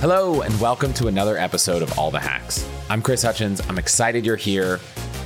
Hello, and welcome to another episode of All the Hacks. I'm Chris Hutchins. I'm excited you're here.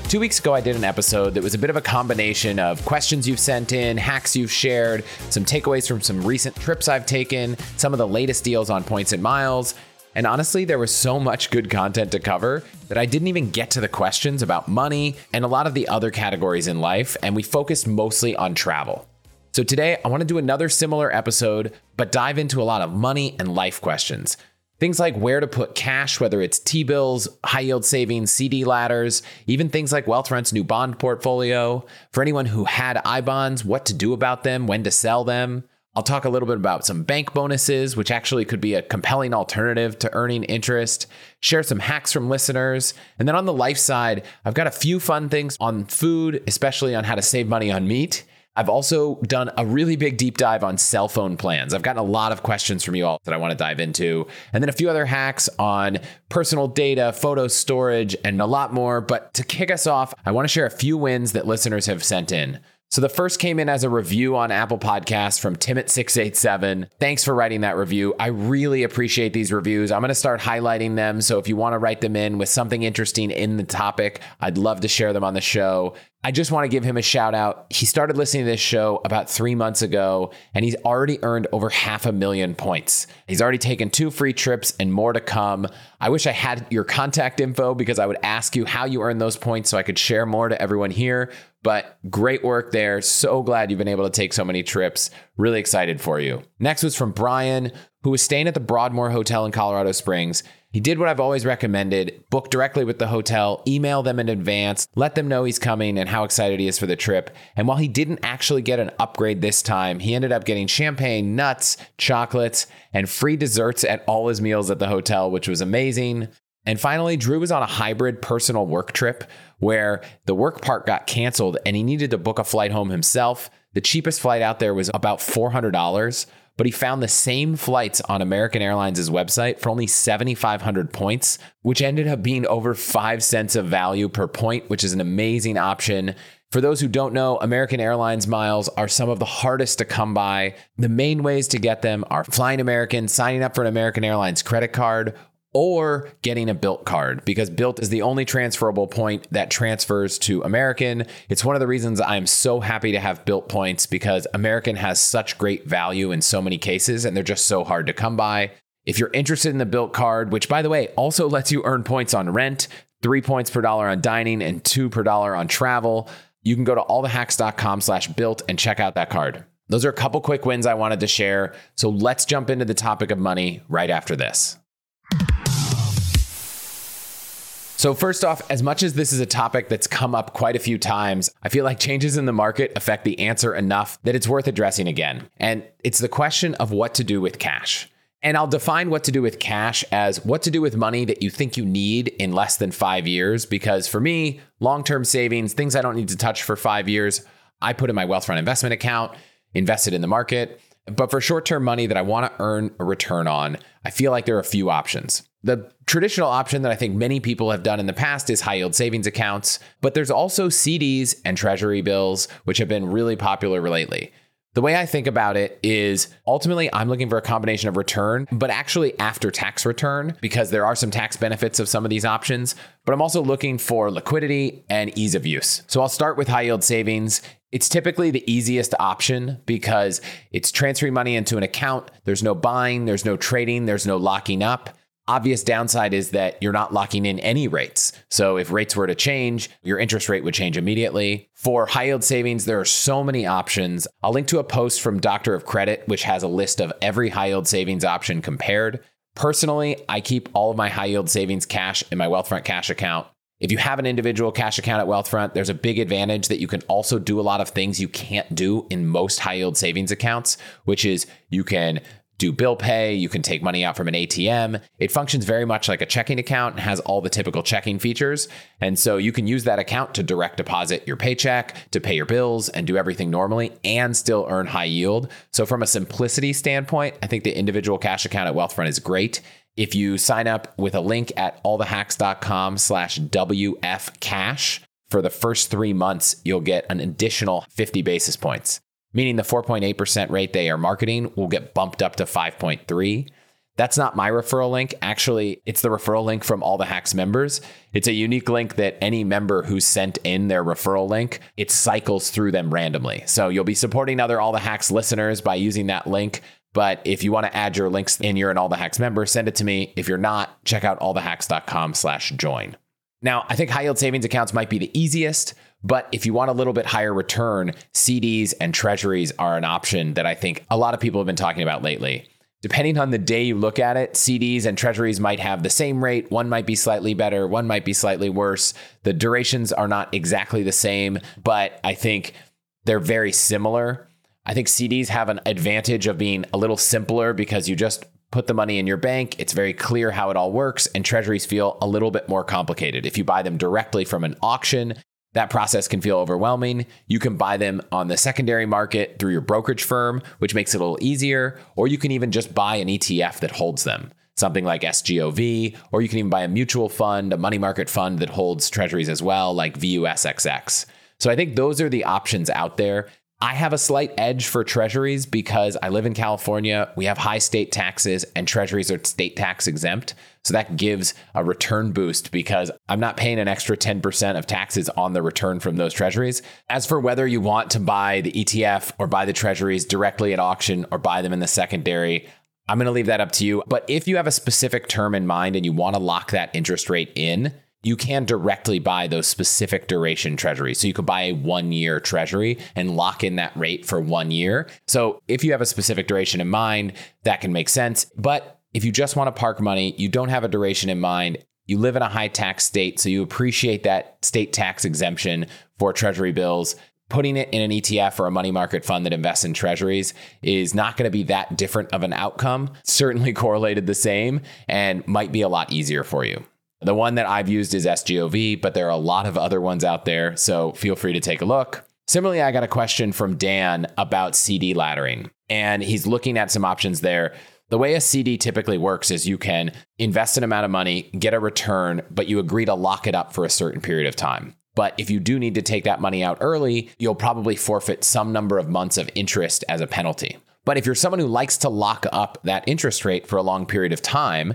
Two weeks ago, I did an episode that was a bit of a combination of questions you've sent in, hacks you've shared, some takeaways from some recent trips I've taken, some of the latest deals on points and miles. And honestly, there was so much good content to cover that I didn't even get to the questions about money and a lot of the other categories in life, and we focused mostly on travel. So today, I want to do another similar episode, but dive into a lot of money and life questions. Things like where to put cash, whether it's T bills, high yield savings, CD ladders, even things like Wealthfront's new bond portfolio. For anyone who had I bonds, what to do about them, when to sell them. I'll talk a little bit about some bank bonuses, which actually could be a compelling alternative to earning interest, share some hacks from listeners. And then on the life side, I've got a few fun things on food, especially on how to save money on meat. I've also done a really big deep dive on cell phone plans. I've gotten a lot of questions from you all that I want to dive into, and then a few other hacks on personal data, photo storage, and a lot more. But to kick us off, I want to share a few wins that listeners have sent in. So the first came in as a review on Apple Podcasts from Timot687. Thanks for writing that review. I really appreciate these reviews. I'm going to start highlighting them. So if you want to write them in with something interesting in the topic, I'd love to share them on the show. I just want to give him a shout out. He started listening to this show about three months ago, and he's already earned over half a million points. He's already taken two free trips and more to come. I wish I had your contact info because I would ask you how you earn those points so I could share more to everyone here. But great work there. So glad you've been able to take so many trips. Really excited for you. Next was from Brian, who was staying at the Broadmoor Hotel in Colorado Springs. He did what I've always recommended book directly with the hotel, email them in advance, let them know he's coming and how excited he is for the trip. And while he didn't actually get an upgrade this time, he ended up getting champagne, nuts, chocolates, and free desserts at all his meals at the hotel, which was amazing. And finally, Drew was on a hybrid personal work trip where the work part got canceled and he needed to book a flight home himself. The cheapest flight out there was about $400 but he found the same flights on American Airlines' website for only 7,500 points, which ended up being over five cents of value per point, which is an amazing option. For those who don't know, American Airlines miles are some of the hardest to come by. The main ways to get them are flying American, signing up for an American Airlines credit card, or getting a Bilt card because Bilt is the only transferable point that transfers to American. It's one of the reasons I'm so happy to have Bilt points because American has such great value in so many cases and they're just so hard to come by. If you're interested in the Bilt card, which by the way also lets you earn points on rent, three points per dollar on dining, and two per dollar on travel, you can go to allthehacks.com slash Bilt and check out that card. Those are a couple quick wins I wanted to share. So let's jump into the topic of money right after this. So, first off, as much as this is a topic that's come up quite a few times, I feel like changes in the market affect the answer enough that it's worth addressing again. And it's the question of what to do with cash. And I'll define what to do with cash as what to do with money that you think you need in less than five years. Because for me, long term savings, things I don't need to touch for five years, I put in my Wealthfront investment account, invested in the market. But for short term money that I want to earn a return on, I feel like there are a few options. The traditional option that I think many people have done in the past is high yield savings accounts, but there's also CDs and treasury bills, which have been really popular lately. The way I think about it is ultimately I'm looking for a combination of return, but actually after tax return, because there are some tax benefits of some of these options. But I'm also looking for liquidity and ease of use. So I'll start with high yield savings. It's typically the easiest option because it's transferring money into an account. There's no buying, there's no trading, there's no locking up. Obvious downside is that you're not locking in any rates. So if rates were to change, your interest rate would change immediately. For high yield savings, there are so many options. I'll link to a post from Doctor of Credit, which has a list of every high yield savings option compared. Personally, I keep all of my high yield savings cash in my Wealthfront cash account. If you have an individual cash account at Wealthfront, there's a big advantage that you can also do a lot of things you can't do in most high yield savings accounts, which is you can do bill pay, you can take money out from an ATM. It functions very much like a checking account and has all the typical checking features. And so you can use that account to direct deposit your paycheck, to pay your bills, and do everything normally and still earn high yield. So, from a simplicity standpoint, I think the individual cash account at Wealthfront is great. If you sign up with a link at allthehacks.com slash WF cash for the first three months, you'll get an additional 50 basis points meaning the 4.8% rate they are marketing will get bumped up to 5.3. That's not my referral link. Actually, it's the referral link from all the hacks members. It's a unique link that any member who sent in their referral link, it cycles through them randomly. So you'll be supporting other all the hacks listeners by using that link. But if you want to add your links and you're an all the hacks member, send it to me. If you're not, check out allthehacks.com slash join. Now, I think high yield savings accounts might be the easiest, but if you want a little bit higher return, CDs and treasuries are an option that I think a lot of people have been talking about lately. Depending on the day you look at it, CDs and treasuries might have the same rate. One might be slightly better, one might be slightly worse. The durations are not exactly the same, but I think they're very similar. I think CDs have an advantage of being a little simpler because you just put the money in your bank. It's very clear how it all works, and treasuries feel a little bit more complicated. If you buy them directly from an auction, that process can feel overwhelming. You can buy them on the secondary market through your brokerage firm, which makes it a little easier, or you can even just buy an ETF that holds them, something like SGOV, or you can even buy a mutual fund, a money market fund that holds treasuries as well, like VUSXX. So I think those are the options out there. I have a slight edge for treasuries because I live in California. We have high state taxes and treasuries are state tax exempt. So that gives a return boost because I'm not paying an extra 10% of taxes on the return from those treasuries. As for whether you want to buy the ETF or buy the treasuries directly at auction or buy them in the secondary, I'm going to leave that up to you. But if you have a specific term in mind and you want to lock that interest rate in, you can directly buy those specific duration treasuries. So you could buy a one year treasury and lock in that rate for one year. So if you have a specific duration in mind, that can make sense. But if you just want to park money, you don't have a duration in mind, you live in a high tax state, so you appreciate that state tax exemption for treasury bills. Putting it in an ETF or a money market fund that invests in treasuries is not going to be that different of an outcome. Certainly correlated the same and might be a lot easier for you. The one that I've used is SGOV, but there are a lot of other ones out there, so feel free to take a look. Similarly, I got a question from Dan about CD laddering, and he's looking at some options there. The way a CD typically works is you can invest an amount of money, get a return, but you agree to lock it up for a certain period of time. But if you do need to take that money out early, you'll probably forfeit some number of months of interest as a penalty. But if you're someone who likes to lock up that interest rate for a long period of time,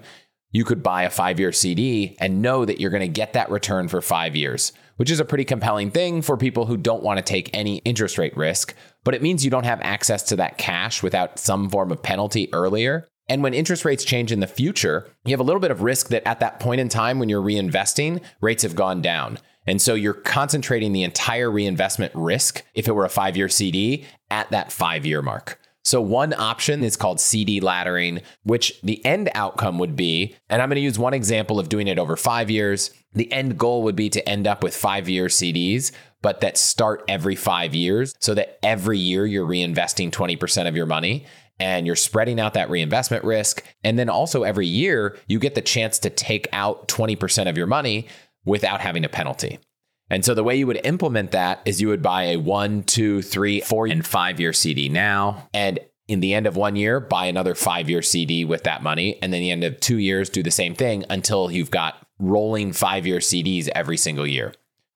you could buy a five year CD and know that you're going to get that return for five years, which is a pretty compelling thing for people who don't want to take any interest rate risk. But it means you don't have access to that cash without some form of penalty earlier. And when interest rates change in the future, you have a little bit of risk that at that point in time when you're reinvesting, rates have gone down. And so you're concentrating the entire reinvestment risk, if it were a five year CD, at that five year mark. So, one option is called CD laddering, which the end outcome would be, and I'm going to use one example of doing it over five years. The end goal would be to end up with five year CDs, but that start every five years so that every year you're reinvesting 20% of your money and you're spreading out that reinvestment risk. And then also every year you get the chance to take out 20% of your money without having a penalty. And so the way you would implement that is you would buy a one, two, three, four, and five year CD now. And in the end of one year, buy another five year CD with that money. And then the end of two years, do the same thing until you've got rolling five year CDs every single year.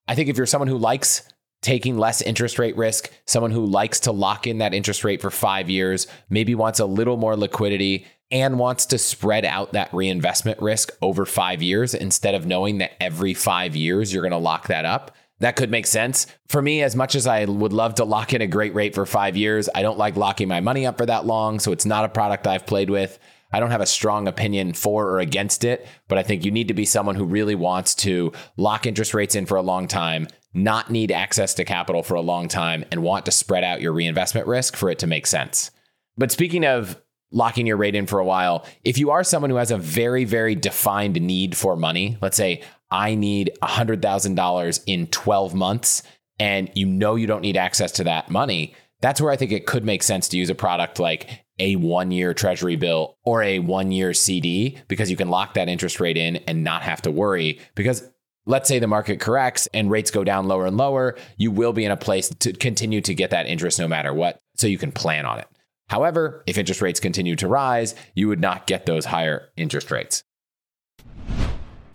I think if you're someone who likes taking less interest rate risk, someone who likes to lock in that interest rate for five years, maybe wants a little more liquidity, and wants to spread out that reinvestment risk over five years instead of knowing that every five years you're going to lock that up. That could make sense. For me, as much as I would love to lock in a great rate for five years, I don't like locking my money up for that long. So it's not a product I've played with. I don't have a strong opinion for or against it, but I think you need to be someone who really wants to lock interest rates in for a long time, not need access to capital for a long time, and want to spread out your reinvestment risk for it to make sense. But speaking of locking your rate in for a while. If you are someone who has a very, very defined need for money, let's say I need $100,000 in 12 months, and you know you don't need access to that money, that's where I think it could make sense to use a product like a one year treasury bill or a one year CD because you can lock that interest rate in and not have to worry. Because let's say the market corrects and rates go down lower and lower, you will be in a place to continue to get that interest no matter what. So you can plan on it. However, if interest rates continue to rise, you would not get those higher interest rates.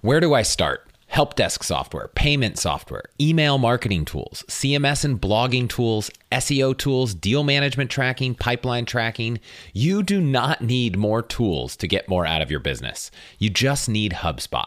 Where do I start? help desk software, payment software, email marketing tools, CMS and blogging tools, SEO tools, deal management tracking, pipeline tracking. You do not need more tools to get more out of your business. You just need HubSpot.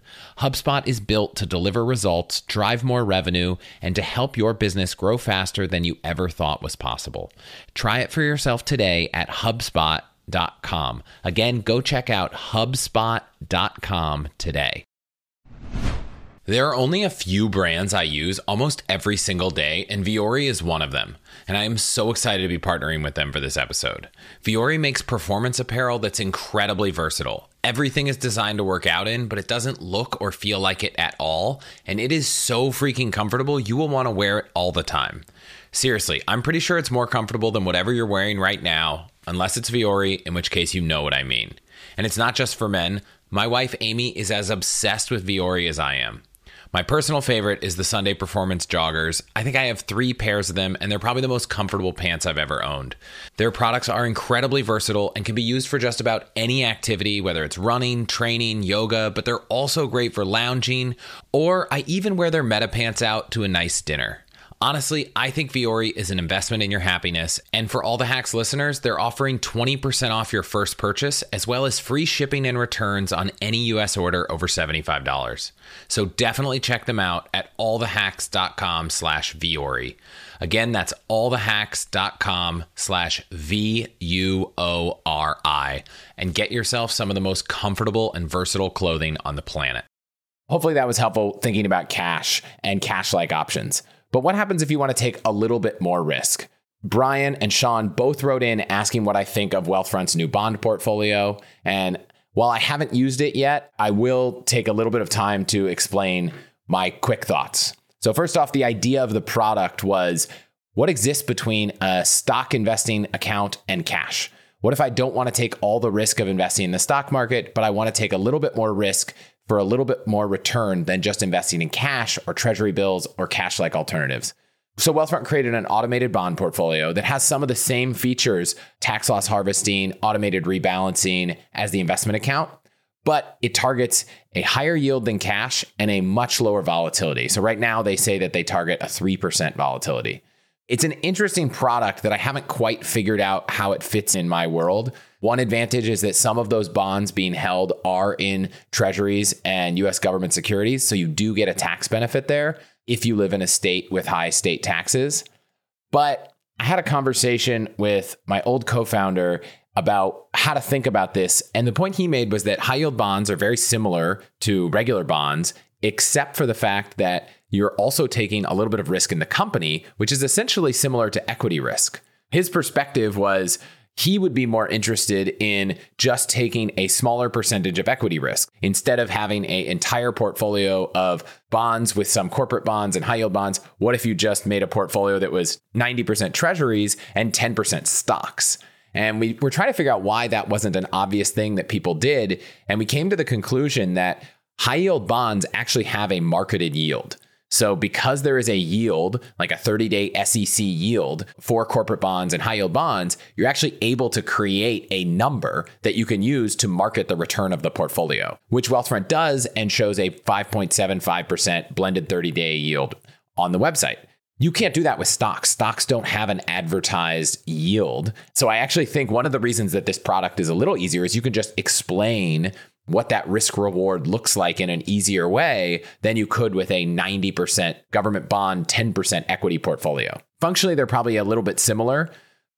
HubSpot is built to deliver results, drive more revenue, and to help your business grow faster than you ever thought was possible. Try it for yourself today at HubSpot.com. Again, go check out HubSpot.com today. There are only a few brands I use almost every single day, and Vuori is one of them. And I am so excited to be partnering with them for this episode. Vuori makes performance apparel that's incredibly versatile. Everything is designed to work out in, but it doesn't look or feel like it at all. And it is so freaking comfortable, you will want to wear it all the time. Seriously, I'm pretty sure it's more comfortable than whatever you're wearing right now, unless it's Vuori, in which case you know what I mean. And it's not just for men. My wife Amy is as obsessed with Vuori as I am. My personal favorite is the Sunday Performance joggers. I think I have three pairs of them, and they're probably the most comfortable pants I've ever owned. Their products are incredibly versatile and can be used for just about any activity, whether it's running, training, yoga, but they're also great for lounging, or I even wear their meta pants out to a nice dinner. Honestly, I think Vuori is an investment in your happiness. And for all the hacks listeners, they're offering 20% off your first purchase, as well as free shipping and returns on any US order over $75. So definitely check them out at allthehacks.com slash Vuori. Again, that's allthehacks.com slash V U O R I and get yourself some of the most comfortable and versatile clothing on the planet. Hopefully that was helpful thinking about cash and cash like options. But what happens if you want to take a little bit more risk? Brian and Sean both wrote in asking what I think of Wealthfront's new bond portfolio. And while I haven't used it yet, I will take a little bit of time to explain my quick thoughts. So, first off, the idea of the product was what exists between a stock investing account and cash? What if I don't want to take all the risk of investing in the stock market, but I want to take a little bit more risk for a little bit more return than just investing in cash or treasury bills or cash like alternatives. So Wealthfront created an automated bond portfolio that has some of the same features, tax loss harvesting, automated rebalancing as the investment account, but it targets a higher yield than cash and a much lower volatility. So right now they say that they target a 3% volatility. It's an interesting product that I haven't quite figured out how it fits in my world. One advantage is that some of those bonds being held are in treasuries and US government securities. So you do get a tax benefit there if you live in a state with high state taxes. But I had a conversation with my old co founder about how to think about this. And the point he made was that high yield bonds are very similar to regular bonds, except for the fact that you're also taking a little bit of risk in the company, which is essentially similar to equity risk. His perspective was he would be more interested in just taking a smaller percentage of equity risk instead of having an entire portfolio of bonds with some corporate bonds and high yield bonds. What if you just made a portfolio that was 90% treasuries and 10% stocks? And we were trying to figure out why that wasn't an obvious thing that people did. And we came to the conclusion that high yield bonds actually have a marketed yield. So, because there is a yield, like a 30 day SEC yield for corporate bonds and high yield bonds, you're actually able to create a number that you can use to market the return of the portfolio, which Wealthfront does and shows a 5.75% blended 30 day yield on the website. You can't do that with stocks. Stocks don't have an advertised yield. So I actually think one of the reasons that this product is a little easier is you can just explain what that risk reward looks like in an easier way than you could with a 90% government bond, 10% equity portfolio. Functionally, they're probably a little bit similar,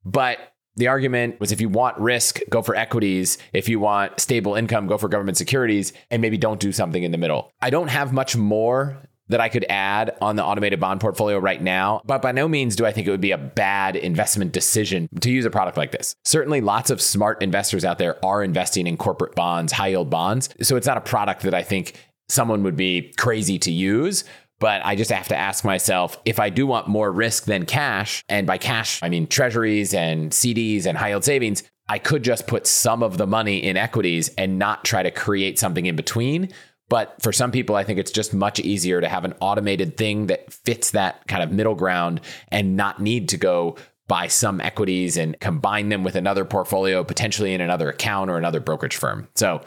but the argument was if you want risk, go for equities. If you want stable income, go for government securities and maybe don't do something in the middle. I don't have much more that I could add on the automated bond portfolio right now, but by no means do I think it would be a bad investment decision to use a product like this. Certainly, lots of smart investors out there are investing in corporate bonds, high yield bonds. So it's not a product that I think someone would be crazy to use. But I just have to ask myself if I do want more risk than cash, and by cash, I mean treasuries and CDs and high yield savings, I could just put some of the money in equities and not try to create something in between. But for some people, I think it's just much easier to have an automated thing that fits that kind of middle ground and not need to go buy some equities and combine them with another portfolio, potentially in another account or another brokerage firm. So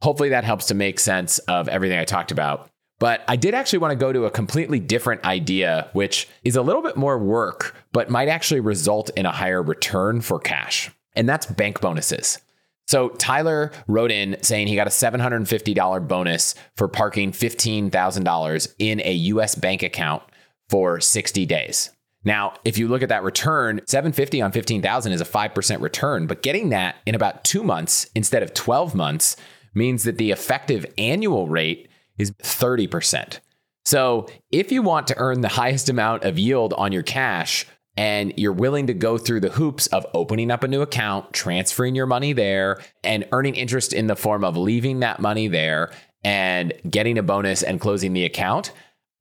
hopefully that helps to make sense of everything I talked about. But I did actually want to go to a completely different idea, which is a little bit more work, but might actually result in a higher return for cash. And that's bank bonuses. So Tyler wrote in saying he got a $750 bonus for parking $15,000 in a US bank account for 60 days. Now, if you look at that return, 750 on 15,000 is a 5% return, but getting that in about 2 months instead of 12 months means that the effective annual rate is 30%. So, if you want to earn the highest amount of yield on your cash and you're willing to go through the hoops of opening up a new account, transferring your money there, and earning interest in the form of leaving that money there and getting a bonus and closing the account,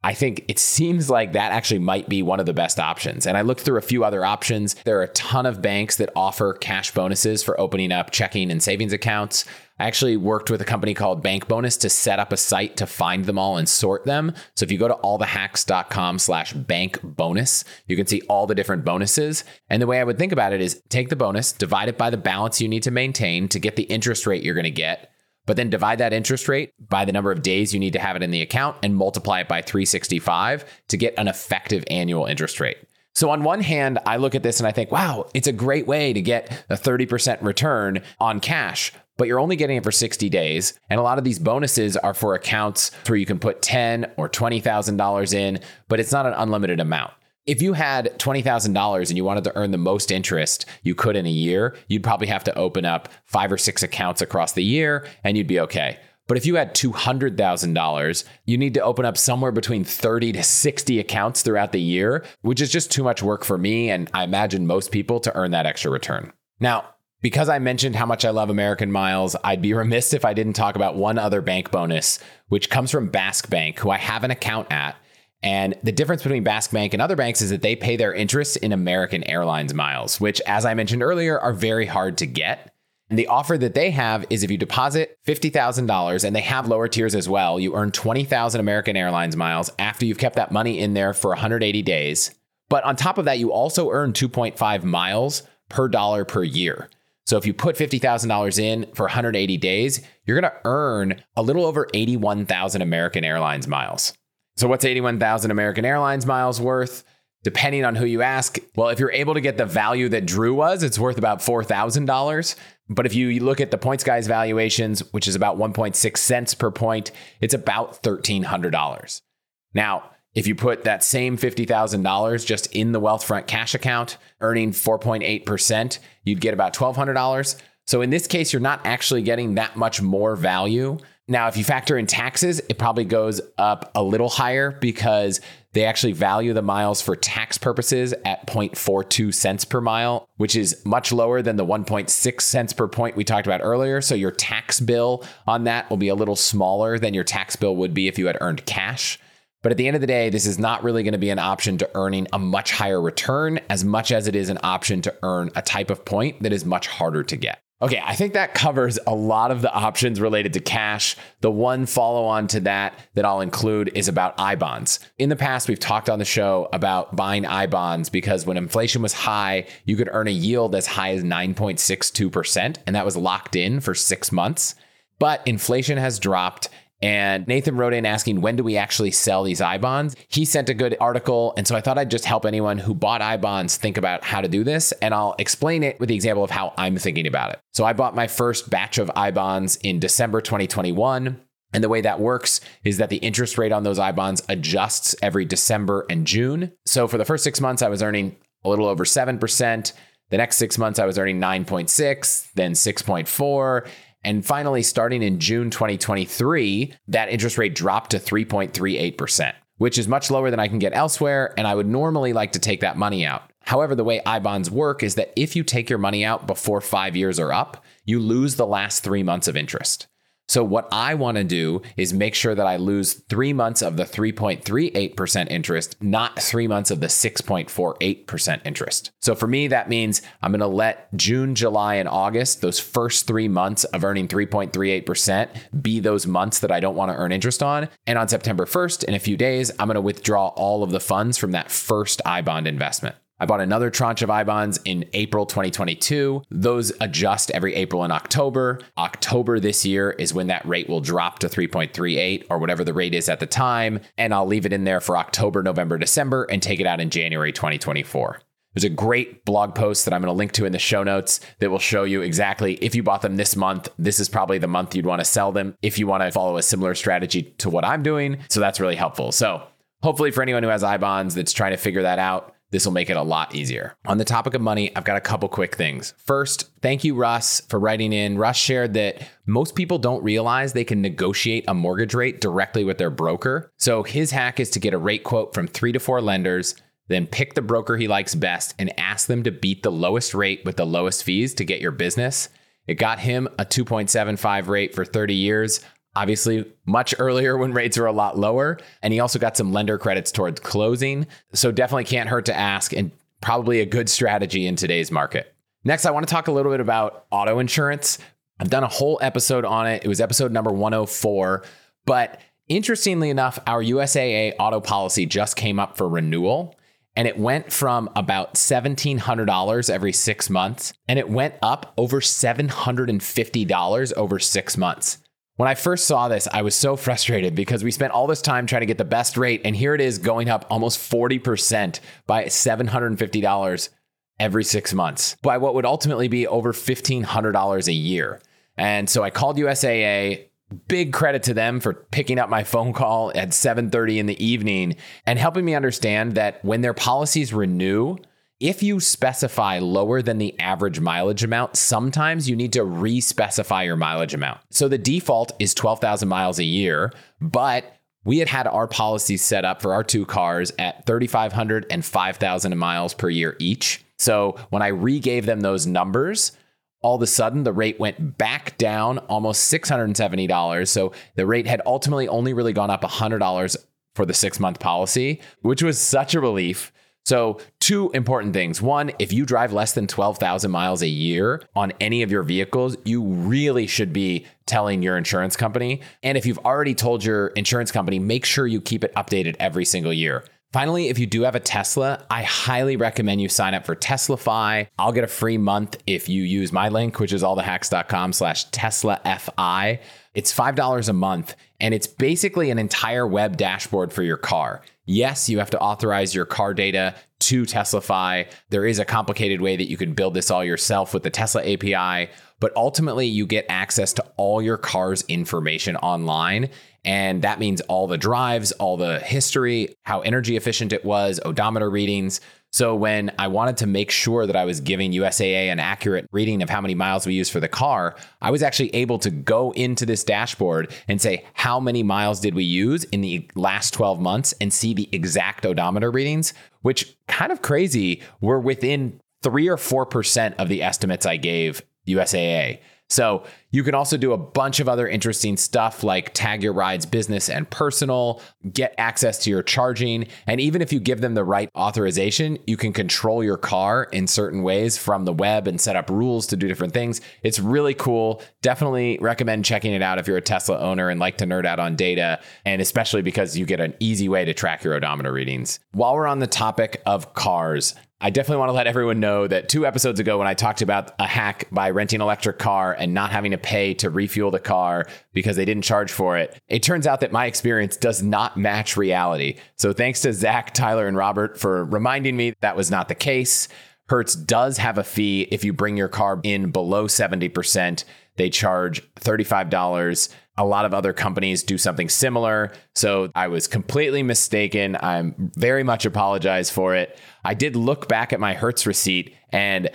I think it seems like that actually might be one of the best options. And I looked through a few other options. There are a ton of banks that offer cash bonuses for opening up checking and savings accounts. I actually worked with a company called Bank Bonus to set up a site to find them all and sort them. So if you go to allthehacks.com slash bank bonus, you can see all the different bonuses. And the way I would think about it is take the bonus, divide it by the balance you need to maintain to get the interest rate you're going to get but then divide that interest rate by the number of days you need to have it in the account and multiply it by 365 to get an effective annual interest rate. So, on one hand, I look at this and I think, wow, it's a great way to get a 30% return on cash, but you're only getting it for 60 days. And a lot of these bonuses are for accounts where you can put 10 or $20,000 in, but it's not an unlimited amount. If you had $20,000 and you wanted to earn the most interest you could in a year, you'd probably have to open up five or six accounts across the year and you'd be okay. But if you had $200,000, you need to open up somewhere between 30 to 60 accounts throughout the year, which is just too much work for me and I imagine most people to earn that extra return. Now, because I mentioned how much I love American Miles, I'd be remiss if I didn't talk about one other bank bonus, which comes from Bask Bank, who I have an account at. And the difference between Bask Bank and other banks is that they pay their interest in American Airlines miles, which, as I mentioned earlier, are very hard to get. And the offer that they have is if you deposit $50,000 and they have lower tiers as well, you earn 20,000 American Airlines miles after you've kept that money in there for 180 days. But on top of that, you also earn 2.5 miles per dollar per year. So if you put $50,000 in for 180 days, you're going to earn a little over 81,000 American Airlines miles. So, what's 81,000 American Airlines miles worth? Depending on who you ask, well, if you're able to get the value that Drew was, it's worth about $4,000. But if you look at the Points Guy's valuations, which is about 1.6 cents per point, it's about $1,300. Now, if you put that same $50,000 just in the Wealthfront cash account, earning 4.8%, you'd get about $1,200. So in this case, you're not actually getting that much more value now, if you factor in taxes, it probably goes up a little higher because they actually value the miles for tax purposes at 0.42 cents per mile, which is much lower than the 1.6 cents per point we talked about earlier. So your tax bill on that will be a little smaller than your tax bill would be if you had earned cash. But at the end of the day, this is not really going to be an option to earning a much higher return as much as it is an option to earn a type of point that is much harder to get. Okay, I think that covers a lot of the options related to cash. The one follow on to that that I'll include is about I bonds. In the past, we've talked on the show about buying I bonds because when inflation was high, you could earn a yield as high as 9.62%, and that was locked in for six months. But inflation has dropped and Nathan wrote in asking, when do we actually sell these I bonds? He sent a good article. And so I thought I'd just help anyone who bought I bonds think about how to do this. And I'll explain it with the example of how I'm thinking about it. So I bought my first batch of I bonds in December 2021. And the way that works is that the interest rate on those I bonds adjusts every December and June. So for the first six months, I was earning a little over 7%. The next six months, I was earning 9.6, then 6.4. And finally, starting in June 2023, that interest rate dropped to 3.38%, which is much lower than I can get elsewhere. And I would normally like to take that money out. However, the way I bonds work is that if you take your money out before five years are up, you lose the last three months of interest. So, what I want to do is make sure that I lose three months of the 3.38% interest, not three months of the 6.48% interest. So, for me, that means I'm going to let June, July, and August, those first three months of earning 3.38%, be those months that I don't want to earn interest on. And on September 1st, in a few days, I'm going to withdraw all of the funds from that first iBond investment. I bought another tranche of I bonds in April 2022. Those adjust every April and October. October this year is when that rate will drop to 3.38 or whatever the rate is at the time. And I'll leave it in there for October, November, December and take it out in January 2024. There's a great blog post that I'm going to link to in the show notes that will show you exactly if you bought them this month, this is probably the month you'd want to sell them if you want to follow a similar strategy to what I'm doing. So that's really helpful. So hopefully for anyone who has I bonds that's trying to figure that out, this will make it a lot easier. On the topic of money, I've got a couple quick things. First, thank you, Russ, for writing in. Russ shared that most people don't realize they can negotiate a mortgage rate directly with their broker. So his hack is to get a rate quote from three to four lenders, then pick the broker he likes best and ask them to beat the lowest rate with the lowest fees to get your business. It got him a 2.75 rate for 30 years obviously much earlier when rates are a lot lower. And he also got some lender credits towards closing. So definitely can't hurt to ask and probably a good strategy in today's market. Next, I want to talk a little bit about auto insurance. I've done a whole episode on it. It was episode number 104. But interestingly enough, our USAA auto policy just came up for renewal and it went from about $1,700 every six months and it went up over $750 over six months. When I first saw this, I was so frustrated because we spent all this time trying to get the best rate, and here it is going up almost 40% by $750 every six months by what would ultimately be over $1,500 a year. And so I called USAA. Big credit to them for picking up my phone call at 7:30 in the evening and helping me understand that when their policies renew, if you specify lower than the average mileage amount, sometimes you need to re-specify your mileage amount. So the default is 12,000 miles a year, but we had had our policies set up for our two cars at 3,500 and 5,000 miles per year each. So when I re-gave them those numbers, all of a sudden the rate went back down almost $670. So the rate had ultimately only really gone up $100 for the six month policy, which was such a relief so, two important things. One, if you drive less than 12,000 miles a year on any of your vehicles, you really should be telling your insurance company. And if you've already told your insurance company, make sure you keep it updated every single year. Finally, if you do have a Tesla, I highly recommend you sign up for TeslaFi. I'll get a free month if you use my link, which is allthehacks.com slash TeslaFI. It's $5 a month, and it's basically an entire web dashboard for your car. Yes, you have to authorize your car data to TeslaFi. There is a complicated way that you can build this all yourself with the Tesla API, but ultimately you get access to all your car's information online. And that means all the drives, all the history, how energy efficient it was, odometer readings. So when I wanted to make sure that I was giving USAA an accurate reading of how many miles we use for the car, I was actually able to go into this dashboard and say, how many miles did we use in the last 12 months and see the exact odometer readings, which kind of crazy were within three or 4% of the estimates I gave USAA. So you can also do a bunch of other interesting stuff like tag your rides business and personal, get access to your charging. And even if you give them the right authorization, you can control your car in certain ways from the web and set up rules to do different things. It's really cool. Definitely recommend checking it out if you're a Tesla owner and like to nerd out on data, and especially because you get an easy way to track your odometer readings. While we're on the topic of cars, I definitely want to let everyone know that two episodes ago, when I talked about a hack by renting an electric car and not having to pay to refuel the car because they didn't charge for it, it turns out that my experience does not match reality. So thanks to Zach, Tyler, and Robert for reminding me that was not the case. Hertz does have a fee if you bring your car in below 70%. They charge $35 a lot of other companies do something similar. So I was completely mistaken. I'm very much apologize for it. I did look back at my Hertz receipt and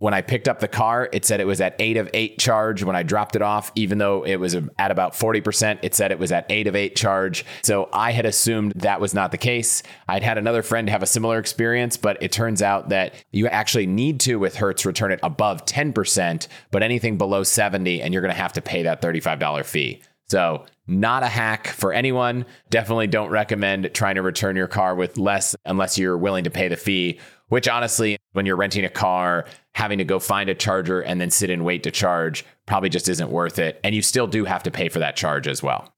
When I picked up the car, it said it was at eight of eight charge. When I dropped it off, even though it was at about 40%, it said it was at eight of eight charge. So I had assumed that was not the case. I'd had another friend have a similar experience, but it turns out that you actually need to, with Hertz, return it above 10%, but anything below 70, and you're going to have to pay that $35 fee. So, not a hack for anyone. Definitely don't recommend trying to return your car with less unless you're willing to pay the fee, which honestly, when you're renting a car, having to go find a charger and then sit and wait to charge probably just isn't worth it. And you still do have to pay for that charge as well.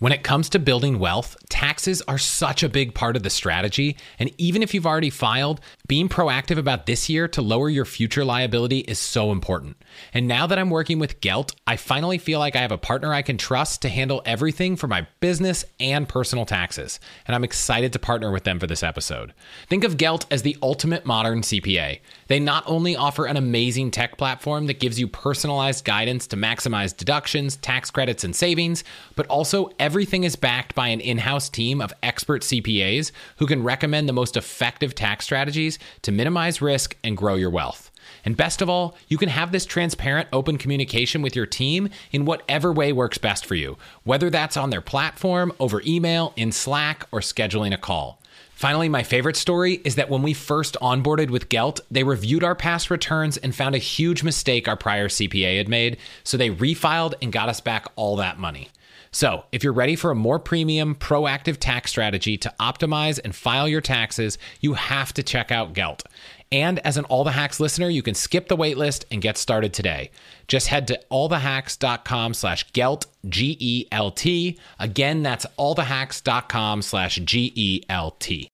When it comes to building wealth, taxes are such a big part of the strategy. And even if you've already filed, being proactive about this year to lower your future liability is so important. And now that I'm working with Gelt, I finally feel like I have a partner I can trust to handle everything for my business and personal taxes. And I'm excited to partner with them for this episode. Think of Gelt as the ultimate modern CPA. They not only offer an amazing tech platform that gives you personalized guidance to maximize deductions, tax credits, and savings, but also everything is backed by an in house team of expert CPAs who can recommend the most effective tax strategies to minimize risk and grow your wealth. And best of all, you can have this transparent, open communication with your team in whatever way works best for you, whether that's on their platform, over email, in Slack, or scheduling a call. Finally, my favorite story is that when we first onboarded with Gelt, they reviewed our past returns and found a huge mistake our prior CPA had made, so they refiled and got us back all that money. So, if you're ready for a more premium, proactive tax strategy to optimize and file your taxes, you have to check out Gelt. And as an All the Hacks listener, you can skip the waitlist and get started today. Just head to allthehacks.com slash gelt, G-E-L-T. Again, that's allthehacks.com slash G-E-L-T.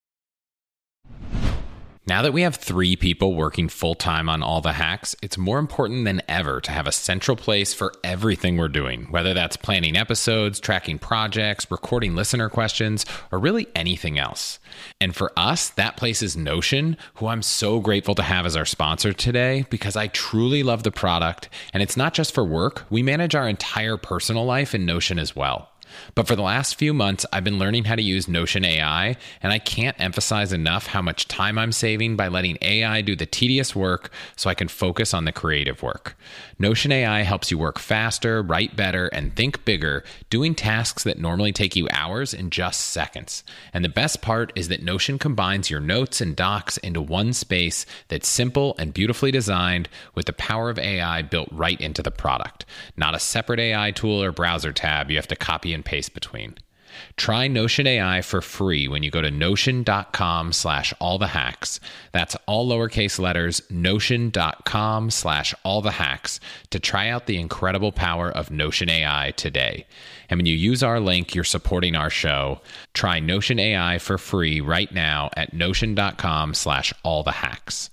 Now that we have three people working full time on all the hacks, it's more important than ever to have a central place for everything we're doing, whether that's planning episodes, tracking projects, recording listener questions, or really anything else. And for us, that place is Notion, who I'm so grateful to have as our sponsor today because I truly love the product. And it's not just for work, we manage our entire personal life in Notion as well. But for the last few months, I've been learning how to use Notion AI, and I can't emphasize enough how much time I'm saving by letting AI do the tedious work so I can focus on the creative work. Notion AI helps you work faster, write better, and think bigger, doing tasks that normally take you hours in just seconds. And the best part is that Notion combines your notes and docs into one space that's simple and beautifully designed with the power of AI built right into the product. Not a separate AI tool or browser tab you have to copy and paste between. Try Notion AI for free when you go to notion.com slash all the hacks. That's all lowercase letters, notion.com slash all the hacks to try out the incredible power of Notion AI today. And when you use our link, you're supporting our show. Try Notion AI for free right now at notion.com slash all the hacks.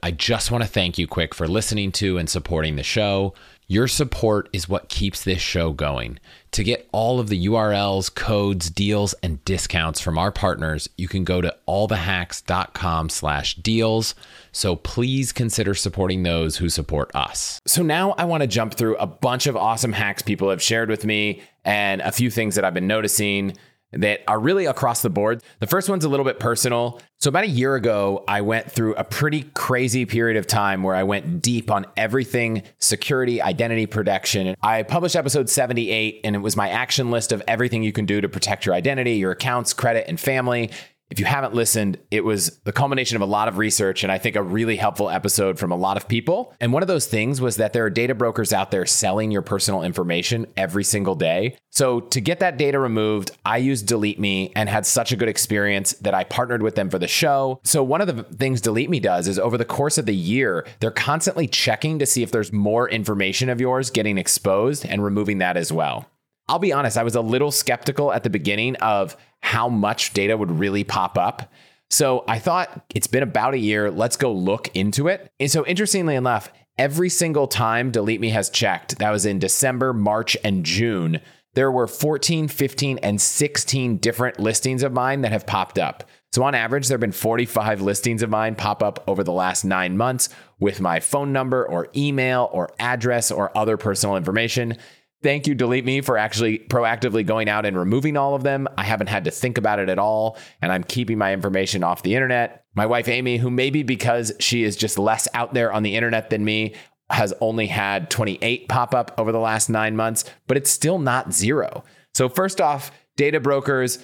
I just want to thank you quick for listening to and supporting the show. Your support is what keeps this show going. To get all of the URLs, codes, deals, and discounts from our partners, you can go to allthehacks.com slash deals. So please consider supporting those who support us. So now I want to jump through a bunch of awesome hacks people have shared with me and a few things that I've been noticing that are really across the board. The first one's a little bit personal. So, about a year ago, I went through a pretty crazy period of time where I went deep on everything security, identity protection. I published episode 78, and it was my action list of everything you can do to protect your identity, your accounts, credit, and family. If you haven't listened, it was the culmination of a lot of research and I think a really helpful episode from a lot of people. And one of those things was that there are data brokers out there selling your personal information every single day. So to get that data removed, I used Delete Me and had such a good experience that I partnered with them for the show. So one of the things Delete Me does is over the course of the year, they're constantly checking to see if there's more information of yours getting exposed and removing that as well. I'll be honest, I was a little skeptical at the beginning of how much data would really pop up. So I thought it's been about a year. Let's go look into it. And so, interestingly enough, every single time Delete Me has checked, that was in December, March, and June, there were 14, 15, and 16 different listings of mine that have popped up. So, on average, there have been 45 listings of mine pop up over the last nine months with my phone number or email or address or other personal information. Thank you, Delete Me, for actually proactively going out and removing all of them. I haven't had to think about it at all, and I'm keeping my information off the internet. My wife, Amy, who maybe because she is just less out there on the internet than me, has only had 28 pop up over the last nine months, but it's still not zero. So, first off, data brokers,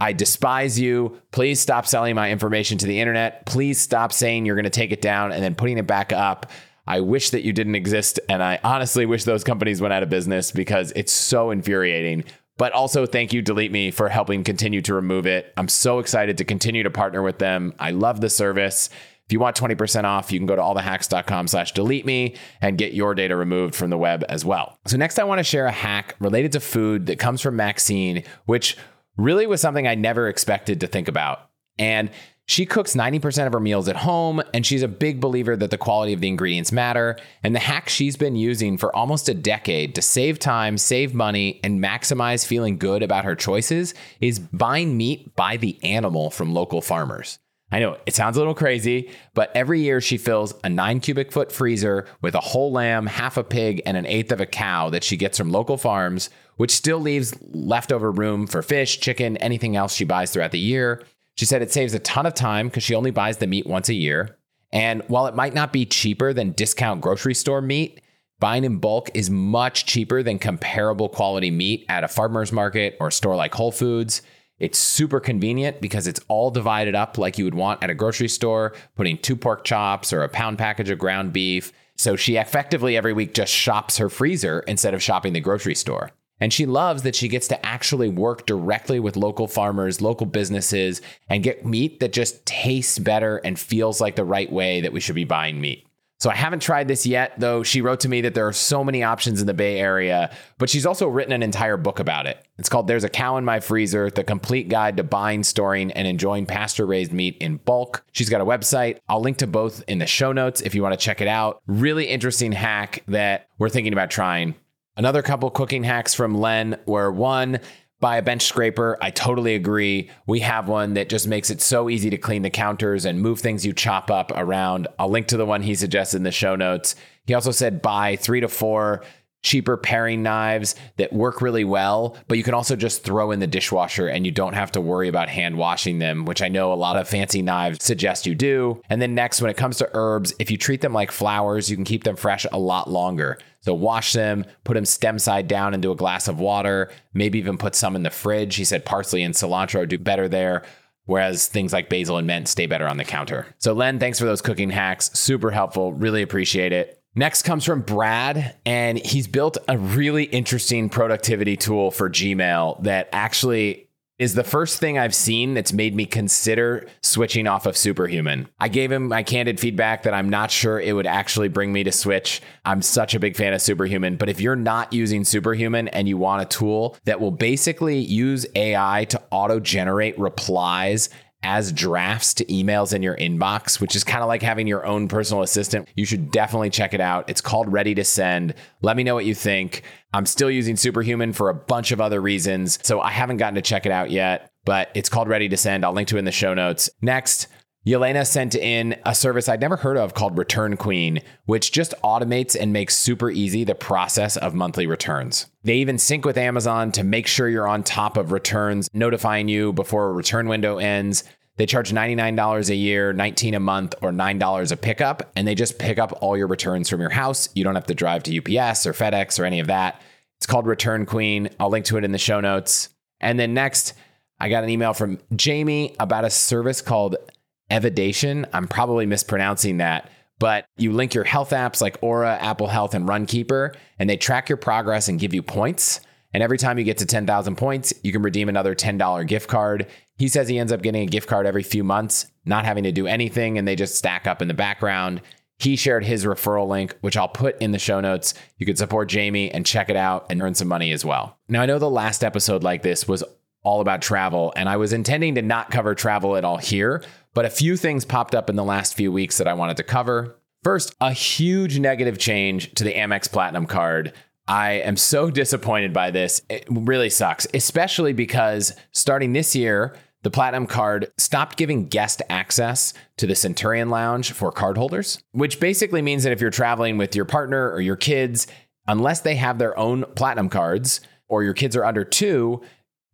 I despise you. Please stop selling my information to the internet. Please stop saying you're going to take it down and then putting it back up. I wish that you didn't exist. And I honestly wish those companies went out of business because it's so infuriating. But also, thank you, Delete Me, for helping continue to remove it. I'm so excited to continue to partner with them. I love the service. If you want 20% off, you can go to allthehacks.com slash delete me and get your data removed from the web as well. So next I want to share a hack related to food that comes from Maxine, which really was something I never expected to think about. And she cooks 90% of her meals at home, and she's a big believer that the quality of the ingredients matter. And the hack she's been using for almost a decade to save time, save money, and maximize feeling good about her choices is buying meat by the animal from local farmers. I know it sounds a little crazy, but every year she fills a nine cubic foot freezer with a whole lamb, half a pig, and an eighth of a cow that she gets from local farms, which still leaves leftover room for fish, chicken, anything else she buys throughout the year. She said it saves a ton of time because she only buys the meat once a year. And while it might not be cheaper than discount grocery store meat, buying in bulk is much cheaper than comparable quality meat at a farmer's market or store like Whole Foods. It's super convenient because it's all divided up like you would want at a grocery store, putting two pork chops or a pound package of ground beef. So she effectively every week just shops her freezer instead of shopping the grocery store. And she loves that she gets to actually work directly with local farmers, local businesses, and get meat that just tastes better and feels like the right way that we should be buying meat. So I haven't tried this yet, though she wrote to me that there are so many options in the Bay Area, but she's also written an entire book about it. It's called There's a Cow in My Freezer The Complete Guide to Buying, Storing, and Enjoying Pasture Raised Meat in Bulk. She's got a website. I'll link to both in the show notes if you want to check it out. Really interesting hack that we're thinking about trying. Another couple cooking hacks from Len were one, buy a bench scraper. I totally agree. We have one that just makes it so easy to clean the counters and move things you chop up around. I'll link to the one he suggested in the show notes. He also said buy three to four cheaper paring knives that work really well, but you can also just throw in the dishwasher and you don't have to worry about hand washing them, which I know a lot of fancy knives suggest you do. And then next, when it comes to herbs, if you treat them like flowers, you can keep them fresh a lot longer. So wash them, put them stem side down into a glass of water, maybe even put some in the fridge. He said parsley and cilantro do better there. Whereas things like basil and mint stay better on the counter. So, Len, thanks for those cooking hacks. Super helpful. Really appreciate it. Next comes from Brad, and he's built a really interesting productivity tool for Gmail that actually is the first thing I've seen that's made me consider switching off of Superhuman. I gave him my candid feedback that I'm not sure it would actually bring me to switch. I'm such a big fan of Superhuman, but if you're not using Superhuman and you want a tool that will basically use AI to auto generate replies as drafts to emails in your inbox, which is kind of like having your own personal assistant. You should definitely check it out. It's called Ready to Send. Let me know what you think. I'm still using Superhuman for a bunch of other reasons, so I haven't gotten to check it out yet, but it's called Ready to Send. I'll link to it in the show notes. Next, Yelena sent in a service I'd never heard of called Return Queen, which just automates and makes super easy the process of monthly returns. They even sync with Amazon to make sure you're on top of returns, notifying you before a return window ends. They charge $99 a year, 19 a month, or $9 a pickup, and they just pick up all your returns from your house. You don't have to drive to UPS or FedEx or any of that. It's called Return Queen. I'll link to it in the show notes. And then next, I got an email from Jamie about a service called Evidation. I'm probably mispronouncing that, but you link your health apps like Oura, Apple Health, and Runkeeper, and they track your progress and give you points. And every time you get to 10,000 points, you can redeem another $10 gift card. He says he ends up getting a gift card every few months, not having to do anything, and they just stack up in the background. He shared his referral link, which I'll put in the show notes. You can support Jamie and check it out and earn some money as well. Now, I know the last episode like this was all about travel, and I was intending to not cover travel at all here, but a few things popped up in the last few weeks that I wanted to cover. First, a huge negative change to the Amex Platinum card. I am so disappointed by this. It really sucks, especially because starting this year, the Platinum card stopped giving guest access to the Centurion Lounge for cardholders, which basically means that if you're traveling with your partner or your kids, unless they have their own platinum cards or your kids are under two,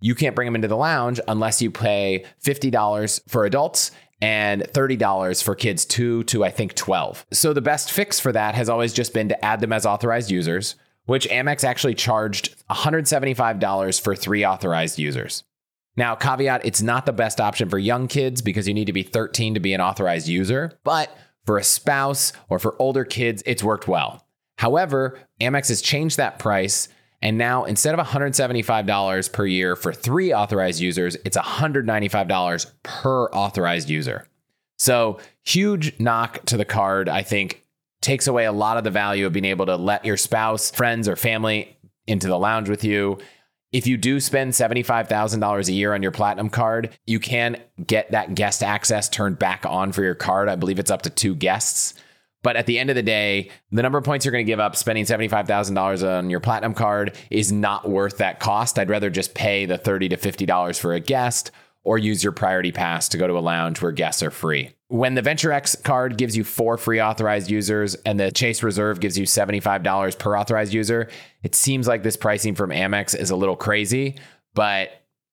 you can't bring them into the lounge unless you pay $50 for adults and $30 for kids 2 to I think 12. So the best fix for that has always just been to add them as authorized users, which Amex actually charged $175 for 3 authorized users. Now, caveat, it's not the best option for young kids because you need to be 13 to be an authorized user, but for a spouse or for older kids, it's worked well. However, Amex has changed that price and now instead of $175 per year for three authorized users, it's $195 per authorized user. So, huge knock to the card, I think, takes away a lot of the value of being able to let your spouse, friends, or family into the lounge with you. If you do spend $75,000 a year on your platinum card, you can get that guest access turned back on for your card. I believe it's up to two guests. But at the end of the day, the number of points you're going to give up spending $75,000 on your platinum card is not worth that cost. I'd rather just pay the 30 to $50 for a guest or use your priority pass to go to a lounge where guests are free. When the Venture X card gives you four free authorized users and the Chase Reserve gives you $75 per authorized user, it seems like this pricing from Amex is a little crazy, but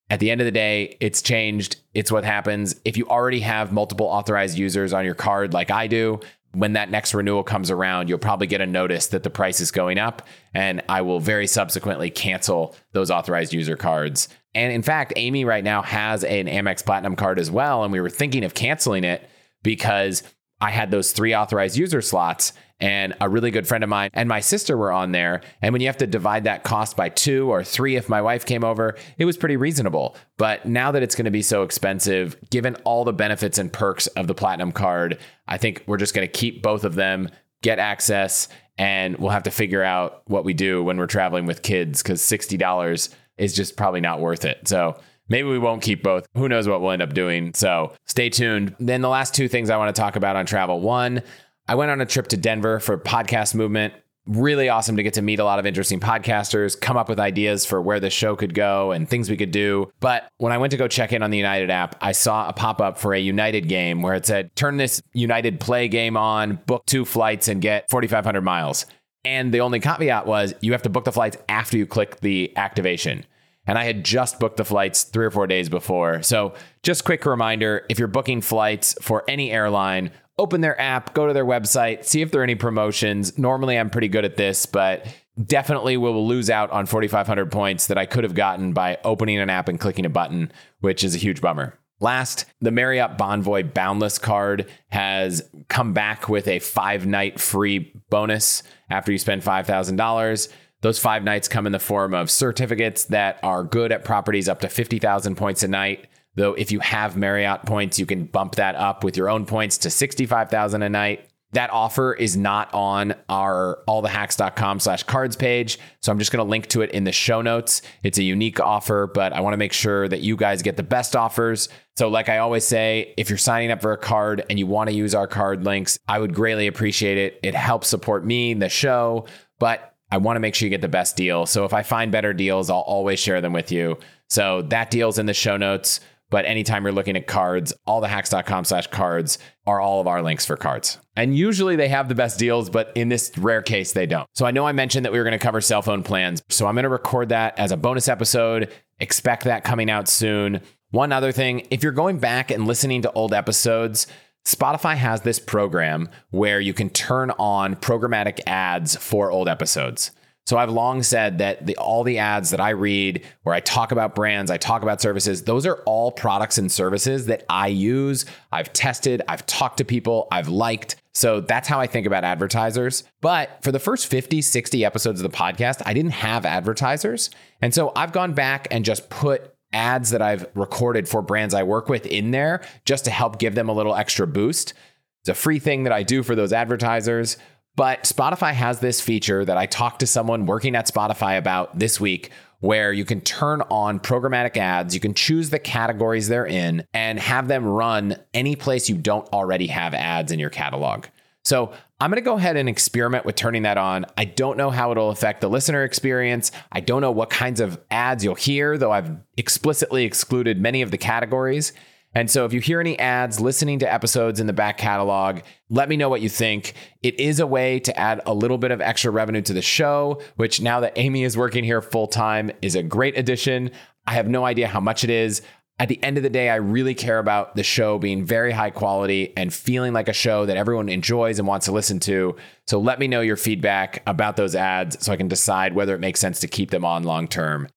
at the end of the day, it's changed. It's what happens. If you already have multiple authorized users on your card, like I do, when that next renewal comes around, you'll probably get a notice that the price is going up, and I will very subsequently cancel those authorized user cards. And in fact, Amy right now has an Amex Platinum card as well, and we were thinking of canceling it because I had those three authorized user slots and a really good friend of mine and my sister were on there. And when you have to divide that cost by two or three, if my wife came over, it was pretty reasonable. But now that it's going to be so expensive, given all the benefits and perks of the Platinum card, I think we're just going to keep both of them, get access, and we'll have to figure out what we do when we're traveling with kids because $60 is just probably not worth it. So, Maybe we won't keep both. Who knows what we'll end up doing. So stay tuned. Then the last two things I want to talk about on travel. One, I went on a trip to Denver for podcast movement. Really awesome to get to meet a lot of interesting podcasters, come up with ideas for where the show could go and things we could do. But when I went to go check in on the United app, I saw a pop up for a United game where it said, turn this United play game on, book two flights, and get 4,500 miles. And the only caveat was you have to book the flights after you click the activation. And I had just booked the flights three or four days before. So, just quick reminder if you're booking flights for any airline, open their app, go to their website, see if there are any promotions. Normally, I'm pretty good at this, but definitely will lose out on 4,500 points that I could have gotten by opening an app and clicking a button, which is a huge bummer. Last, the Marriott Bonvoy Boundless card has come back with a five night free bonus after you spend $5,000. Those five nights come in the form of certificates that are good at properties up to 50,000 points a night. Though if you have Marriott points, you can bump that up with your own points to 65,000 a night. That offer is not on our allthehacks.com slash cards page. So I'm just going to link to it in the show notes. It's a unique offer, but I want to make sure that you guys get the best offers. So, like I always say, if you're signing up for a card and you want to use our card links, I would greatly appreciate it. It helps support me, and the show, but I want to make sure you get the best deal. So, if I find better deals, I'll always share them with you. So, that deal's in the show notes. But anytime you're looking at cards, allthehacks.com slash cards are all of our links for cards. And usually they have the best deals, but in this rare case, they don't. So I know I mentioned that we were going to cover cell phone plans. So I'm going to record that as a bonus episode. Expect that coming out soon. One other thing if you're going back and listening to old episodes, Spotify has this program where you can turn on programmatic ads for old episodes. So I've long said that the, all the ads that I read, where I talk about brands, I talk about services, those are all products and services that I use. I've tested, I've talked to people, I've liked. So that's how I think about advertisers. But for the first 50, 60 episodes of the podcast, I didn't have advertisers. And so I've gone back and just put ads that I've recorded for brands I work with in there just to help give them a little extra boost. It's a free thing that I do for those advertisers. But Spotify has this feature that I talked to someone working at Spotify about this week where you can turn on programmatic ads, you can choose the categories they're in, and have them run any place you don't already have ads in your catalog. So I'm going to go ahead and experiment with turning that on. I don't know how it'll affect the listener experience. I don't know what kinds of ads you'll hear, though I've explicitly excluded many of the categories. And so if you hear any ads listening to episodes in the back catalog, let me know what you think. It is a way to add a little bit of extra revenue to the show, which now that Amy is working here full time is a great addition. I have no idea how much it is. At the end of the day, I really care about the show being very high quality and feeling like a show that everyone enjoys and wants to listen to. So let me know your feedback about those ads so I can decide whether it makes sense to keep them on long term.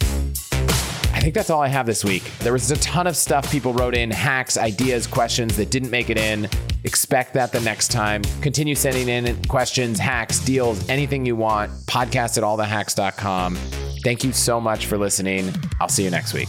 I think that's all I have this week. There was a ton of stuff people wrote in hacks, ideas, questions that didn't make it in. Expect that the next time. Continue sending in questions, hacks, deals, anything you want. Podcast at allthehacks.com. Thank you so much for listening. I'll see you next week.